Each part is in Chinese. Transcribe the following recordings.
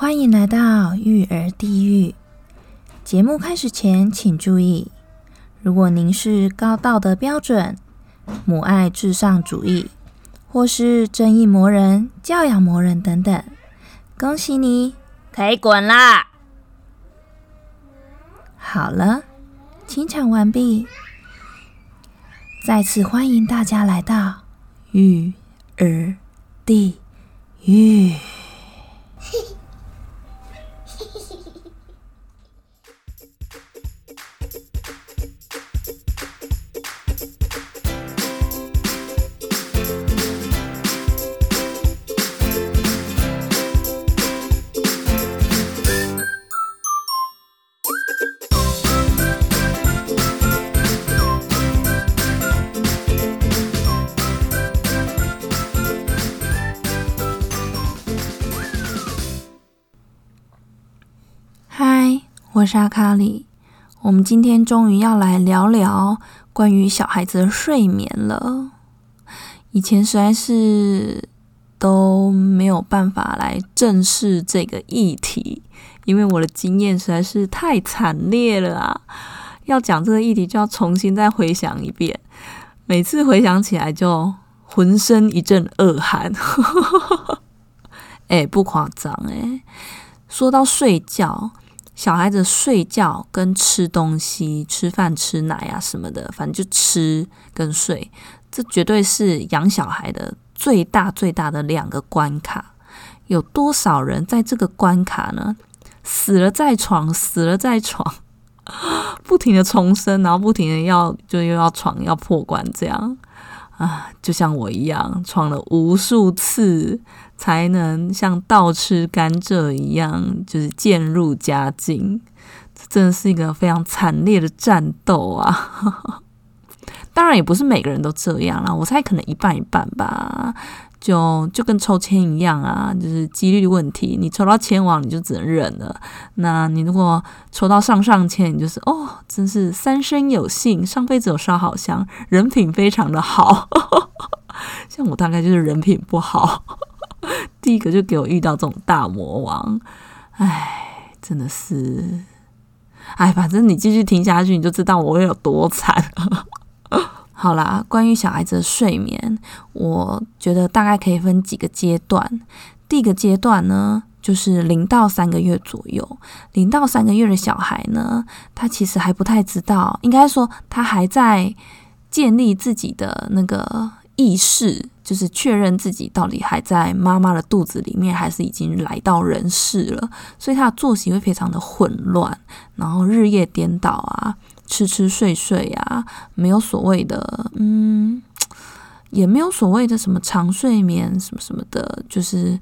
欢迎来到育儿地狱。节目开始前，请注意：如果您是高道德标准、母爱至上主义，或是正义魔人、教养魔人等等，恭喜你，可以滚啦！好了，清场完毕。再次欢迎大家来到育儿地狱。我是阿卡里。我们今天终于要来聊聊关于小孩子的睡眠了。以前实在是都没有办法来正视这个议题，因为我的经验实在是太惨烈了啊！要讲这个议题，就要重新再回想一遍。每次回想起来，就浑身一阵恶寒。哎，不夸张哎。说到睡觉，小孩子睡觉跟吃东西、吃饭、吃奶啊什么的，反正就吃跟睡，这绝对是养小孩的最大最大的两个关卡。有多少人在这个关卡呢？死了在床，死了在床，不停的重生，然后不停的要就又要闯要破关，这样啊，就像我一样，闯了无数次。才能像倒吃甘蔗一样，就是渐入佳境。这真的是一个非常惨烈的战斗啊！当然，也不是每个人都这样啦，我猜可能一半一半吧。就就跟抽签一样啊，就是几率问题。你抽到签王，你就只能忍了。那你如果抽到上上签，你就是哦，真是三生有幸，上辈子有烧好香，人品非常的好。像我大概就是人品不好。第一个就给我遇到这种大魔王，哎，真的是，哎，反正你继续听下去，你就知道我会有多惨。好啦，关于小孩子的睡眠，我觉得大概可以分几个阶段。第一个阶段呢，就是零到三个月左右。零到三个月的小孩呢，他其实还不太知道，应该说他还在建立自己的那个。意识就是确认自己到底还在妈妈的肚子里面，还是已经来到人世了，所以他的作息会非常的混乱，然后日夜颠倒啊，吃吃睡睡啊，没有所谓的，嗯，也没有所谓的什么长睡眠什么什么的，就是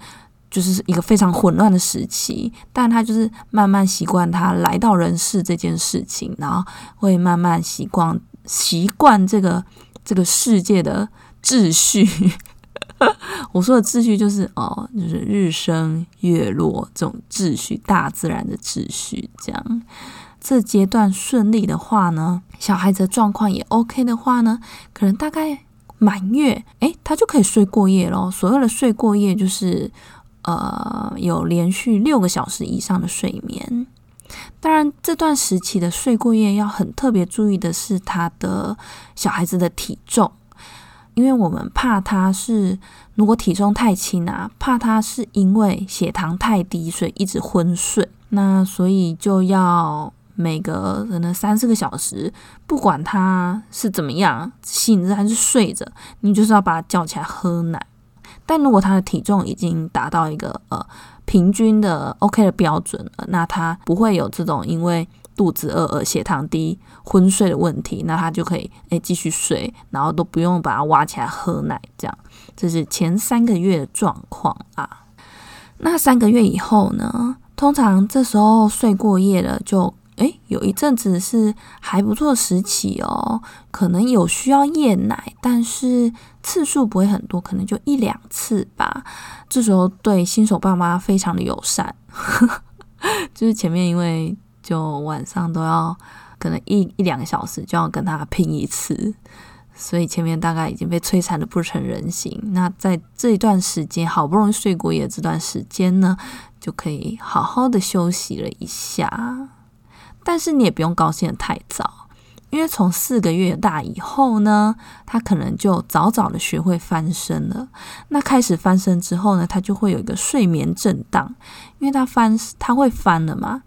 就是一个非常混乱的时期。但他就是慢慢习惯他来到人世这件事情，然后会慢慢习惯习惯这个这个世界的。秩序，我说的秩序就是哦，就是日升月落这种秩序，大自然的秩序。这样，这阶段顺利的话呢，小孩子的状况也 OK 的话呢，可能大概满月，诶，他就可以睡过夜咯。所谓的睡过夜，就是呃，有连续六个小时以上的睡眠。当然，这段时期的睡过夜要很特别注意的是，他的小孩子的体重。因为我们怕他是如果体重太轻啊，怕他是因为血糖太低，所以一直昏睡。那所以就要每个可能三四个小时，不管他是怎么样，醒着还是睡着，你就是要把他叫起来喝奶。但如果他的体重已经达到一个呃平均的 OK 的标准了，那他不会有这种因为。肚子饿而血糖低、昏睡的问题，那他就可以诶继续睡，然后都不用把它挖起来喝奶，这样这是前三个月的状况啊。那三个月以后呢？通常这时候睡过夜了，就诶有一阵子是还不错时期哦，可能有需要夜奶，但是次数不会很多，可能就一两次吧。这时候对新手爸妈非常的友善，就是前面因为。就晚上都要可能一一两个小时就要跟他拼一次，所以前面大概已经被摧残的不成人形。那在这一段时间，好不容易睡过夜这段时间呢，就可以好好的休息了一下。但是你也不用高兴的太早。因为从四个月大以后呢，他可能就早早的学会翻身了。那开始翻身之后呢，他就会有一个睡眠震荡，因为他翻他会翻了嘛，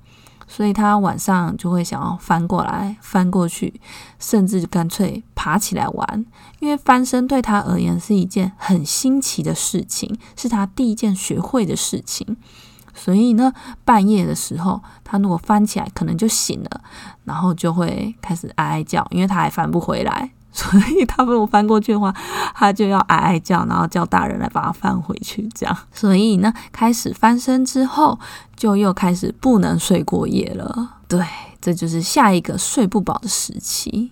所以他晚上就会想要翻过来、翻过去，甚至干脆爬起来玩。因为翻身对他而言是一件很新奇的事情，是他第一件学会的事情。所以呢，半夜的时候，他如果翻起来，可能就醒了，然后就会开始哀哀叫，因为他还翻不回来。所以他如果翻过去的话，他就要哀哀叫，然后叫大人来把他翻回去。这样，所以呢，开始翻身之后，就又开始不能睡过夜了。对，这就是下一个睡不饱的时期。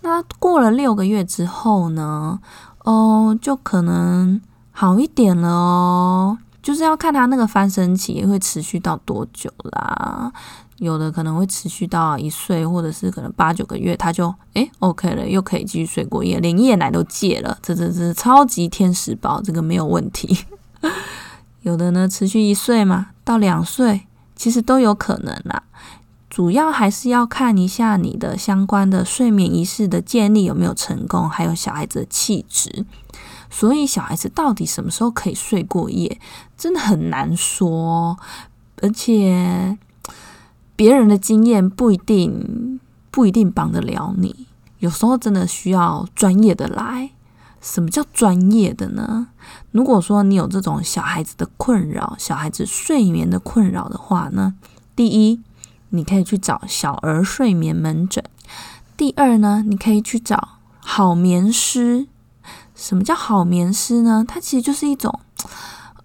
那过了六个月之后呢，哦，就可能好一点了哦。就是要看他那个翻身期会持续到多久啦，有的可能会持续到一岁，或者是可能八九个月，他就诶 OK 了，又可以继续睡过夜，连夜奶都戒了，这这这超级天使宝，这个没有问题。有的呢持续一岁嘛，到两岁其实都有可能啦，主要还是要看一下你的相关的睡眠仪式的建立有没有成功，还有小孩子的气质。所以小孩子到底什么时候可以睡过夜，真的很难说，而且别人的经验不一定不一定帮得了你，有时候真的需要专业的来。什么叫专业的呢？如果说你有这种小孩子的困扰，小孩子睡眠的困扰的话呢，第一，你可以去找小儿睡眠门诊；第二呢，你可以去找好眠师。什么叫好眠师呢？它其实就是一种，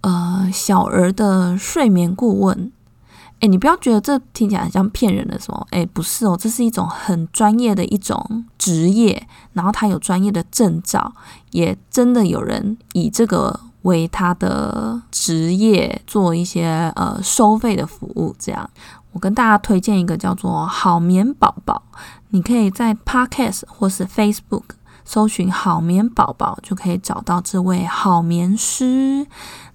呃，小儿的睡眠顾问。诶，你不要觉得这听起来很像骗人的什么？诶，不是哦，这是一种很专业的一种职业，然后他有专业的证照，也真的有人以这个为他的职业做一些呃收费的服务。这样，我跟大家推荐一个叫做好眠宝宝，你可以在 Podcast 或是 Facebook。搜寻好眠宝宝就可以找到这位好眠师。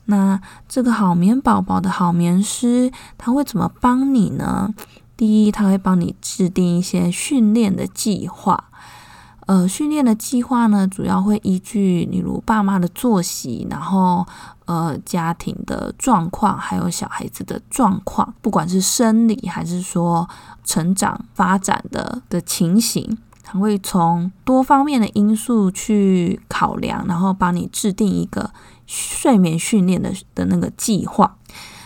那这个好眠宝宝的好眠师，他会怎么帮你呢？第一，他会帮你制定一些训练的计划。呃，训练的计划呢，主要会依据例如爸妈的作息，然后呃家庭的状况，还有小孩子的状况，不管是生理还是说成长发展的的情形。他会从多方面的因素去考量，然后帮你制定一个睡眠训练的的那个计划。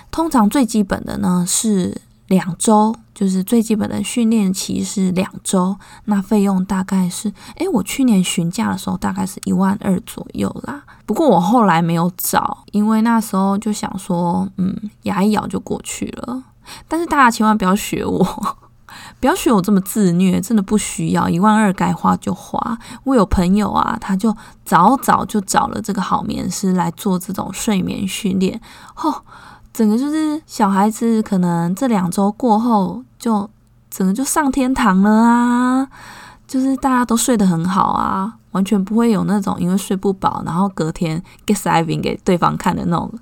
通常最基本的呢是两周，就是最基本的训练期是两周。那费用大概是，诶，我去年询价的时候大概是一万二左右啦。不过我后来没有找，因为那时候就想说，嗯，牙一咬就过去了。但是大家千万不要学我。不要学我这么自虐，真的不需要一万二该花就花。我有朋友啊，他就早早就找了这个好眠师来做这种睡眠训练，吼，整个就是小孩子可能这两周过后就整个就上天堂了啊，就是大家都睡得很好啊，完全不会有那种因为睡不饱，然后隔天 get saving 给对方看的那种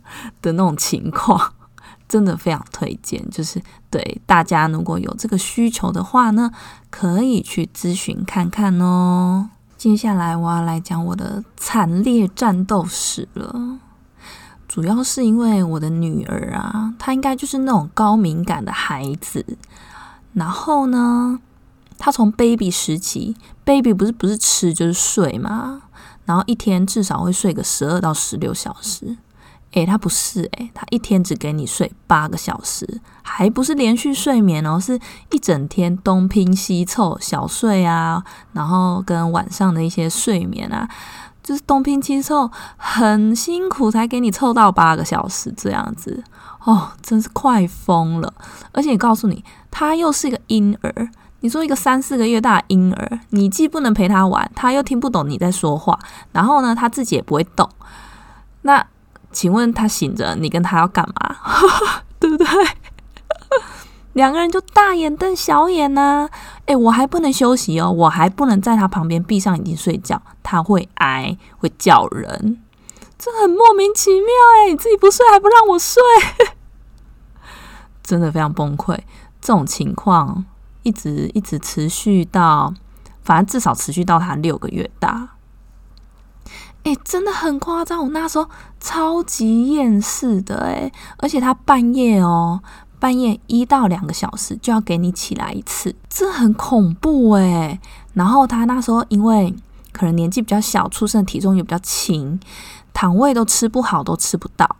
的那种情况。真的非常推荐，就是对大家如果有这个需求的话呢，可以去咨询看看哦。接下来我要来讲我的惨烈战斗史了，主要是因为我的女儿啊，她应该就是那种高敏感的孩子，然后呢，她从 baby 时期，baby 不是不是吃就是睡嘛，然后一天至少会睡个十二到十六小时。诶，他不是诶，他一天只给你睡八个小时，还不是连续睡眠哦，是一整天东拼西凑小睡啊，然后跟晚上的一些睡眠啊，就是东拼西凑，很辛苦才给你凑到八个小时这样子哦，真是快疯了！而且告诉你，他又是一个婴儿，你说一个三四个月大婴儿，你既不能陪他玩，他又听不懂你在说话，然后呢，他自己也不会动，那。请问他醒着，你跟他要干嘛？对不对？两个人就大眼瞪小眼呐！诶，我还不能休息哦，我还不能在他旁边闭上眼睛睡觉，他会挨，会叫人，这很莫名其妙诶，你自己不睡还不让我睡，真的非常崩溃。这种情况一直一直持续到，反正至少持续到他六个月大。哎，真的很夸张！我那时候超级厌世的哎，而且他半夜哦，半夜一到两个小时就要给你起来一次，这很恐怖哎。然后他那时候因为可能年纪比较小，出生体重也比较轻，躺位都吃不好，都吃不到，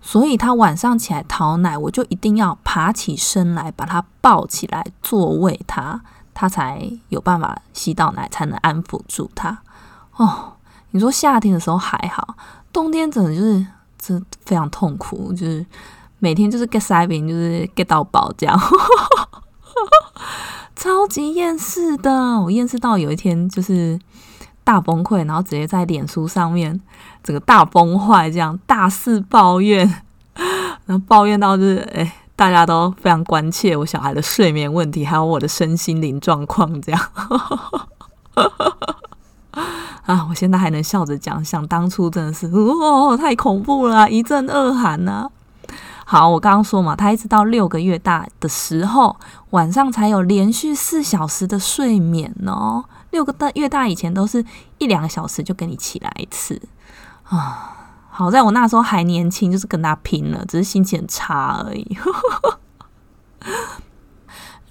所以他晚上起来讨奶，我就一定要爬起身来把他抱起来坐喂他，他才有办法吸到奶，才能安抚住他哦。你说夏天的时候还好，冬天真的就是真非常痛苦，就是每天就是 get 塞饼，就是 get 到饱这样，超级厌世的。我厌世到有一天就是大崩溃，然后直接在脸书上面整个大崩坏，这样大肆抱怨，然后抱怨到就是哎，大家都非常关切我小孩的睡眠问题，还有我的身心灵状况这样。啊！我现在还能笑着讲，想当初真的是哦，太恐怖了，一阵恶寒呐。好，我刚刚说嘛，他一直到六个月大的时候，晚上才有连续四小时的睡眠哦。六个月大以前都是一两个小时就给你起来一次啊。好在我那时候还年轻，就是跟他拼了，只是心情差而已。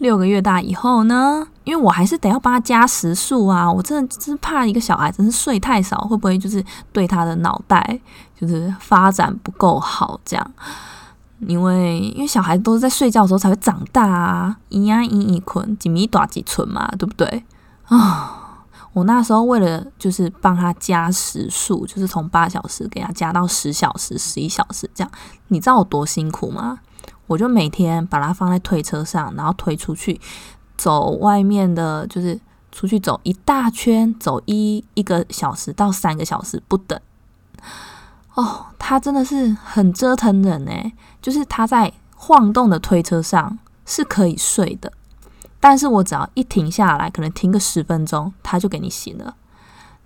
六个月大以后呢，因为我还是得要帮他加时数啊，我真的真怕一个小孩真是睡太少，会不会就是对他的脑袋就是发展不够好这样？因为因为小孩都是在睡觉的时候才会长大啊，咿呀咿咿困，几米短几寸嘛，对不对？啊，我那时候为了就是帮他加时数，就是从八小时给他加到十小时、十一小时这样，你知道我多辛苦吗？我就每天把它放在推车上，然后推出去走外面的，就是出去走一大圈，走一一个小时到三个小时不等。哦，他真的是很折腾人呢。就是他在晃动的推车上是可以睡的，但是我只要一停下来，可能停个十分钟，他就给你醒了。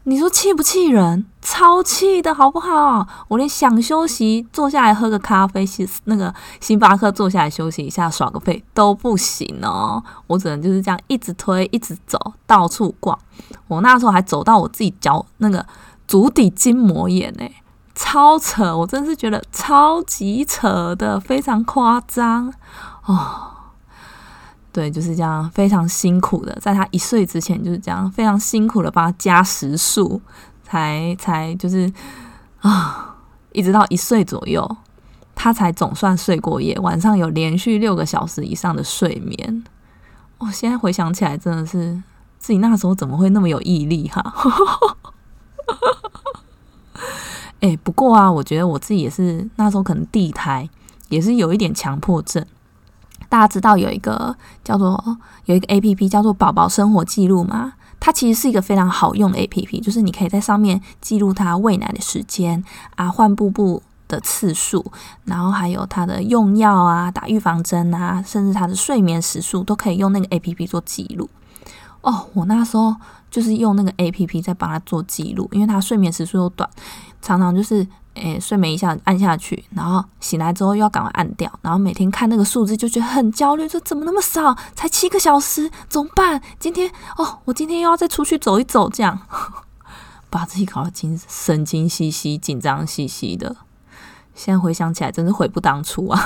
你说气不气人？超气的好不好？我连想休息、坐下来喝个咖啡、星那个星巴克坐下来休息一下、耍个废都不行哦。我只能就是这样一直推、一直走，到处逛。我那时候还走到我自己脚那个足底筋膜炎呢，超扯！我真是觉得超级扯的，非常夸张哦。对，就是这样，非常辛苦的，在他一岁之前就是这样，非常辛苦的帮他加时数，才才就是啊，一直到一岁左右，他才总算睡过夜，晚上有连续六个小时以上的睡眠。我现在回想起来，真的是自己那时候怎么会那么有毅力哈？哎，不过啊，我觉得我自己也是那时候可能地胎，也是有一点强迫症。大家知道有一个叫做有一个 A P P 叫做宝宝生活记录吗？它其实是一个非常好用的 A P P，就是你可以在上面记录他喂奶的时间啊、换布布的次数，然后还有他的用药啊、打预防针啊，甚至他的睡眠时数都可以用那个 A P P 做记录。哦，我那时候就是用那个 A P P 在帮他做记录，因为他睡眠时数又短，常常就是。诶，睡眠一下按下去，然后醒来之后又要赶快按掉，然后每天看那个数字就觉得很焦虑，说怎么那么少，才七个小时，怎么办？今天哦，我今天又要再出去走一走，这样 把自己搞得精神经兮兮、紧张兮兮的。现在回想起来，真是悔不当初啊！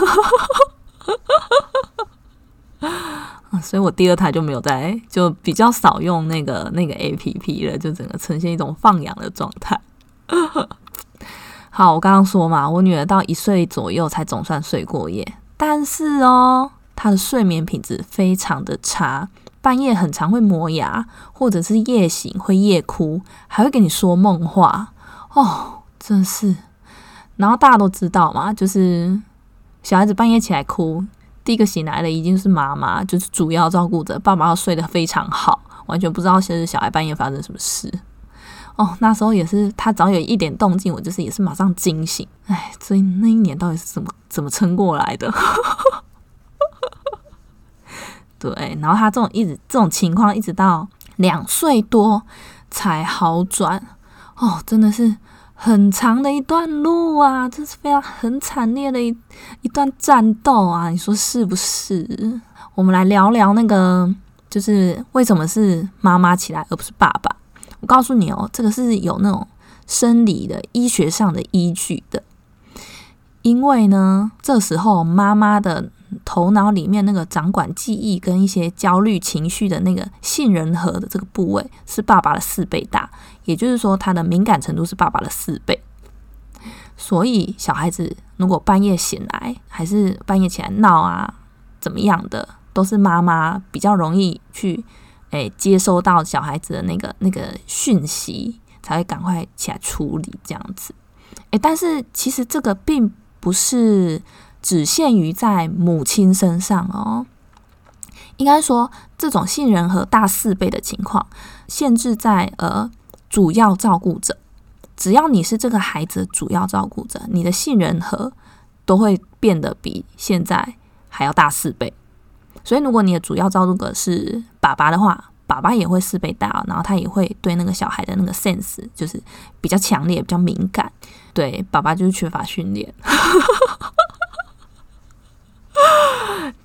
所以我第二胎就没有在，就比较少用那个那个 A P P 了，就整个呈现一种放养的状态。好，我刚刚说嘛，我女儿到一岁左右才总算睡过夜，但是哦，她的睡眠品质非常的差，半夜很常会磨牙，或者是夜醒会夜哭，还会跟你说梦话哦，真是。然后大家都知道嘛，就是小孩子半夜起来哭，第一个醒来的已经是妈妈，就是主要照顾者，爸爸要睡得非常好，完全不知道现在小孩半夜发生什么事。哦，那时候也是，他只要有一点动静，我就是也是马上惊醒。哎，所以那一年到底是怎么怎么撑过来的？对，然后他这种一直这种情况一直到两岁多才好转哦，真的是很长的一段路啊，这是非常很惨烈的一一段战斗啊，你说是不是？我们来聊聊那个，就是为什么是妈妈起来而不是爸爸？我告诉你哦，这个是有那种生理的、医学上的依据的，因为呢，这时候妈妈的。头脑里面那个掌管记忆跟一些焦虑情绪的那个杏仁核的这个部位是爸爸的四倍大，也就是说，他的敏感程度是爸爸的四倍。所以，小孩子如果半夜醒来，还是半夜起来闹啊，怎么样的，都是妈妈比较容易去诶接收到小孩子的那个那个讯息，才会赶快起来处理这样子。诶，但是其实这个并不是。只限于在母亲身上哦，应该说这种杏仁核大四倍的情况，限制在呃主要照顾者。只要你是这个孩子主要照顾者，你的杏仁核都会变得比现在还要大四倍。所以，如果你的主要照顾者是爸爸的话，爸爸也会四倍大，然后他也会对那个小孩的那个 sense 就是比较强烈、比较敏感。对，爸爸就是缺乏训练。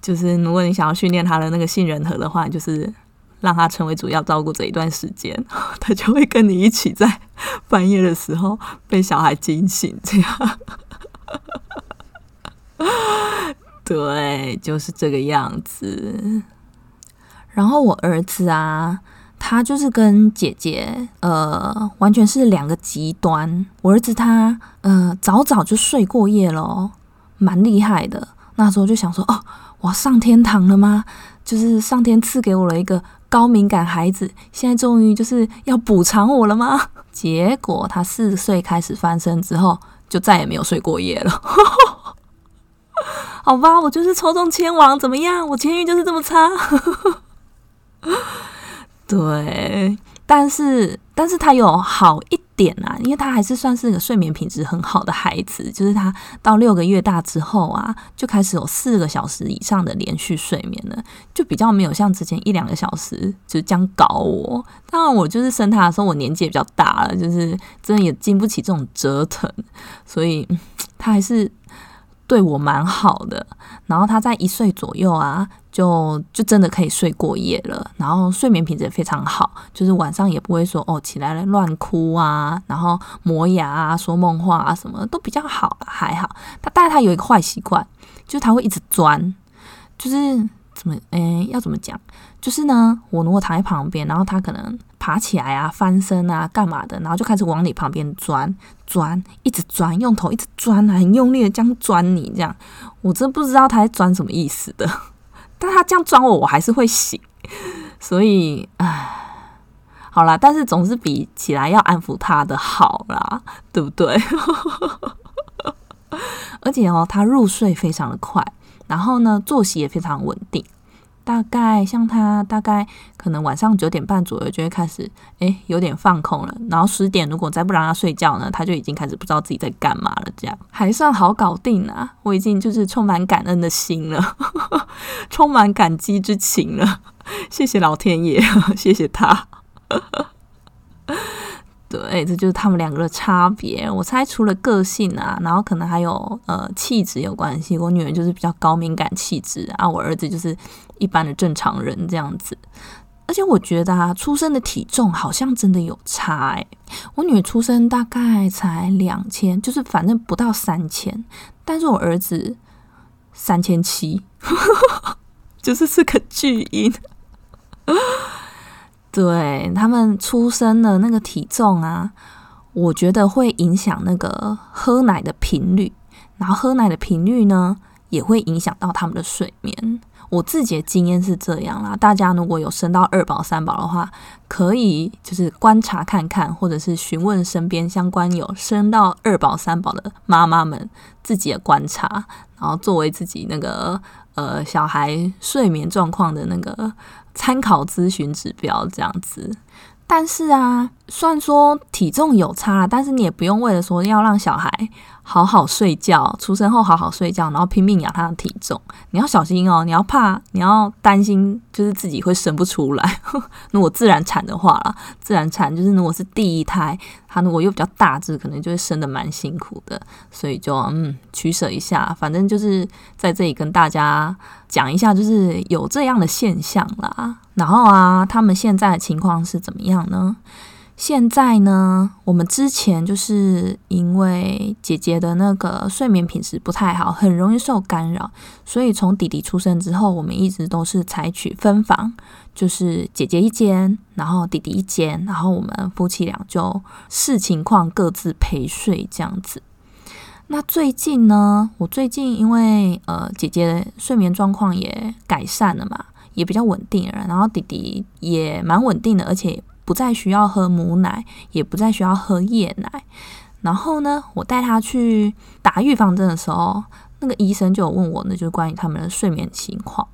就是如果你想要训练他的那个杏仁核的话，就是让他成为主要照顾者一段时间，他就会跟你一起在半夜的时候被小孩惊醒，这样。对，就是这个样子。然后我儿子啊，他就是跟姐姐呃，完全是两个极端。我儿子他呃，早早就睡过夜了，蛮厉害的。那时候就想说，哦，我上天堂了吗？就是上天赐给我了一个高敏感孩子，现在终于就是要补偿我了吗？结果他四岁开始翻身之后，就再也没有睡过夜了。好吧，我就是抽中千王，怎么样？我签运就是这么差。对。但是，但是他有好一点啊，因为他还是算是个睡眠品质很好的孩子。就是他到六个月大之后啊，就开始有四个小时以上的连续睡眠了，就比较没有像之前一两个小时就这样搞我。当然，我就是生他的时候，我年纪也比较大了，就是真的也经不起这种折腾，所以 他还是。对我蛮好的，然后他在一岁左右啊，就就真的可以睡过夜了，然后睡眠品质也非常好，就是晚上也不会说哦起来了乱哭啊，然后磨牙啊、说梦话啊，什么都比较好，还好。他但是他有一个坏习惯，就是他会一直钻，就是怎么诶要怎么讲？就是呢，我如果躺在旁边，然后他可能。爬起来啊，翻身啊，干嘛的？然后就开始往你旁边钻，钻，一直钻，用头一直钻啊，很用力的这样钻你，这样，我真不知道他在钻什么意思的。但他这样钻我，我还是会醒。所以，唉，好啦，但是总是比起来要安抚他的好啦，对不对？而且哦，他入睡非常的快，然后呢，作息也非常稳定。大概像他，大概可能晚上九点半左右就会开始，哎，有点放空了。然后十点如果再不让他睡觉呢，他就已经开始不知道自己在干嘛了。这样还算好搞定啊！我已经就是充满感恩的心了，充满感激之情了。谢谢老天爷，谢谢他。对，这就是他们两个的差别。我猜除了个性啊，然后可能还有呃气质有关系。我女儿就是比较高敏感气质啊，我儿子就是一般的正常人这样子。而且我觉得啊，出生的体重好像真的有差哎。我女儿出生大概才两千，就是反正不到三千，但是我儿子三千七，就是是个巨婴。对他们出生的那个体重啊，我觉得会影响那个喝奶的频率，然后喝奶的频率呢，也会影响到他们的睡眠。我自己的经验是这样啦，大家如果有生到二宝、三宝的话，可以就是观察看看，或者是询问身边相关有生到二宝、三宝的妈妈们自己的观察，然后作为自己那个呃小孩睡眠状况的那个。参考咨询指标这样子，但是啊，虽然说体重有差，但是你也不用为了说要让小孩好好睡觉，出生后好好睡觉，然后拼命养他的体重。你要小心哦，你要怕，你要担心，就是自己会生不出来。如果自然产的话啦，自然产就是如果是第一胎，他如果又比较大只，可能就会生的蛮辛苦的。所以就嗯取舍一下，反正就是在这里跟大家讲一下，就是有这样的现象啦。然后啊，他们现在的情况是怎么样呢？现在呢，我们之前就是因为姐姐的那个睡眠品质不太好，很容易受干扰，所以从弟弟出生之后，我们一直都是采取分房，就是姐姐一间，然后弟弟一间，然后我们夫妻俩就视情况各自陪睡这样子。那最近呢，我最近因为呃姐姐睡眠状况也改善了嘛，也比较稳定了，然后弟弟也蛮稳定的，而且。不再需要喝母奶，也不再需要喝夜奶。然后呢，我带他去打预防针的时候，那个医生就有问我，那就是关于他们的睡眠情况。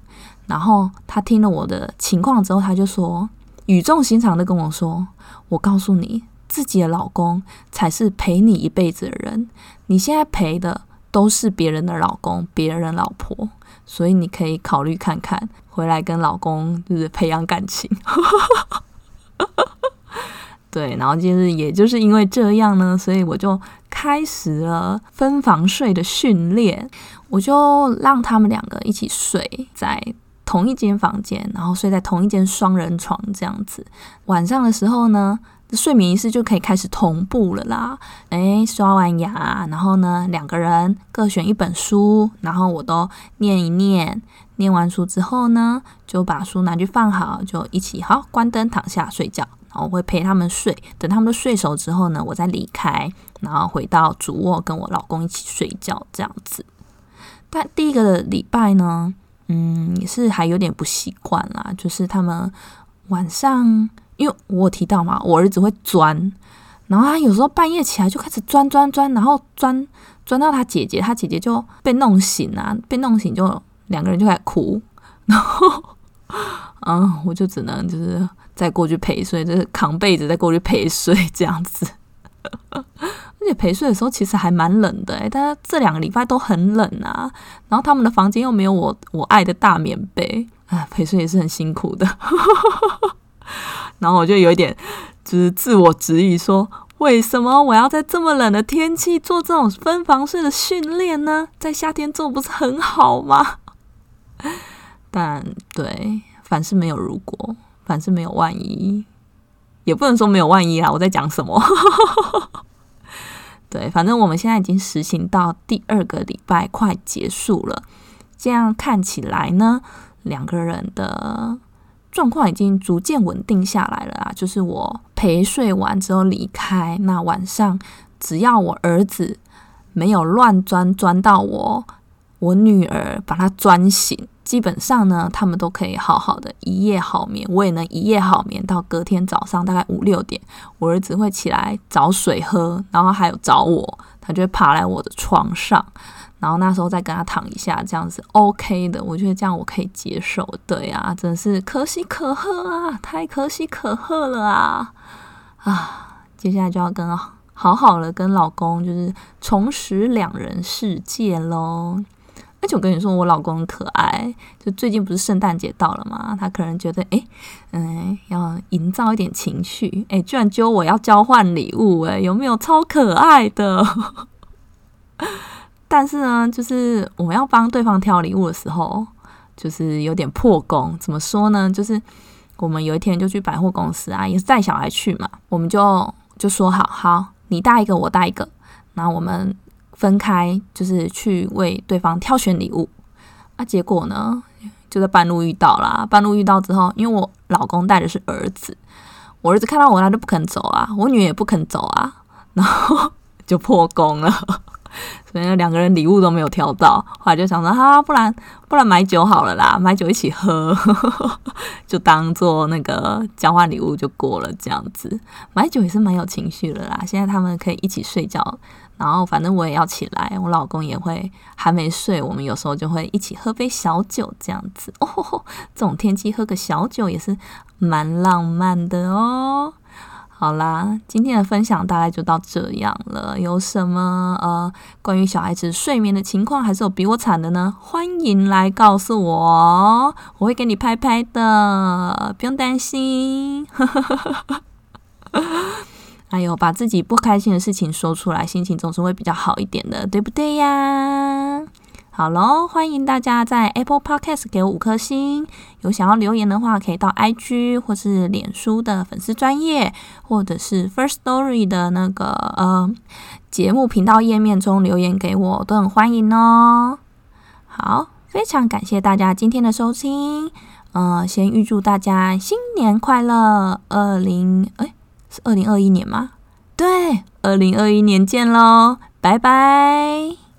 然后他听了我的情况之后，他就说，语重心长的跟我说：“我告诉你，自己的老公才是陪你一辈子的人，你现在陪的都是别人的老公、别人老婆，所以你可以考虑看看，回来跟老公就是培养感情。”对，然后就是也就是因为这样呢，所以我就开始了分房睡的训练。我就让他们两个一起睡在同一间房间，然后睡在同一间双人床这样子。晚上的时候呢，睡眠仪式就可以开始同步了啦。诶，刷完牙，然后呢，两个人各选一本书，然后我都念一念。念完书之后呢，就把书拿去放好，就一起好关灯躺下睡觉。然后会陪他们睡，等他们都睡熟之后呢，我再离开，然后回到主卧跟我老公一起睡觉这样子。但第一个礼拜呢，嗯，也是还有点不习惯啦，就是他们晚上，因为我提到嘛，我儿子会钻，然后他有时候半夜起来就开始钻钻钻，然后钻钻到他姐姐，他姐姐就被弄醒啊，被弄醒就两个人就开始哭，然后，嗯，我就只能就是。再过去陪睡，就是扛被子再过去陪睡这样子。而且陪睡的时候其实还蛮冷的诶，但是这两个礼拜都很冷啊。然后他们的房间又没有我我爱的大棉被，啊，陪睡也是很辛苦的。然后我就有一点就是自我质疑，说为什么我要在这么冷的天气做这种分房睡的训练呢？在夏天做不是很好吗？但对，凡事没有如果。凡是没有万一，也不能说没有万一啦。我在讲什么？对，反正我们现在已经实行到第二个礼拜，快结束了。这样看起来呢，两个人的状况已经逐渐稳定下来了啊。就是我陪睡完之后离开，那晚上只要我儿子没有乱钻钻到我，我女儿把他钻醒。基本上呢，他们都可以好好的一夜好眠，我也能一夜好眠到隔天早上大概五六点，我儿子会起来找水喝，然后还有找我，他就会爬来我的床上，然后那时候再跟他躺一下，这样子 OK 的，我觉得这样我可以接受。对啊，真是可喜可贺啊，太可喜可贺了啊！啊，接下来就要跟好好的跟老公就是重拾两人世界喽。而且我跟你说，我老公可爱。就最近不是圣诞节到了嘛，他可能觉得，哎，嗯，要营造一点情绪，哎，居然揪我要交换礼物，哎，有没有超可爱的？但是呢，就是我们要帮对方挑礼物的时候，就是有点破功。怎么说呢？就是我们有一天就去百货公司啊，也是带小孩去嘛，我们就就说好好，你带一个，我带一个，那我们。分开就是去为对方挑选礼物，啊，结果呢就在半路遇到啦。半路遇到之后，因为我老公带的是儿子，我儿子看到我他就不肯走啊，我女儿也不肯走啊，然后 就破功了。所以两个人礼物都没有挑到，后来就想说哈，不然不然买酒好了啦，买酒一起喝，就当做那个交换礼物就过了这样子。买酒也是蛮有情绪的啦。现在他们可以一起睡觉。然后反正我也要起来，我老公也会还没睡，我们有时候就会一起喝杯小酒这样子 哦。这种天气喝个小酒也是蛮浪漫的哦。好啦，今天的分享大概就到这样了。有什么呃关于小孩子睡眠的情况，还是有比我惨的呢？欢迎来告诉我，我会给你拍拍的，不用担心。哎呦，把自己不开心的事情说出来，心情总是会比较好一点的，对不对呀？好喽，欢迎大家在 Apple Podcast 给我五颗星。有想要留言的话，可以到 IG 或是脸书的粉丝专业，或者是 First Story 的那个呃节目频道页面中留言给我，都很欢迎哦。好，非常感谢大家今天的收听。呃，先预祝大家新年快乐！二零哎，是二零二一年吗？对，二零二一年见喽，拜拜。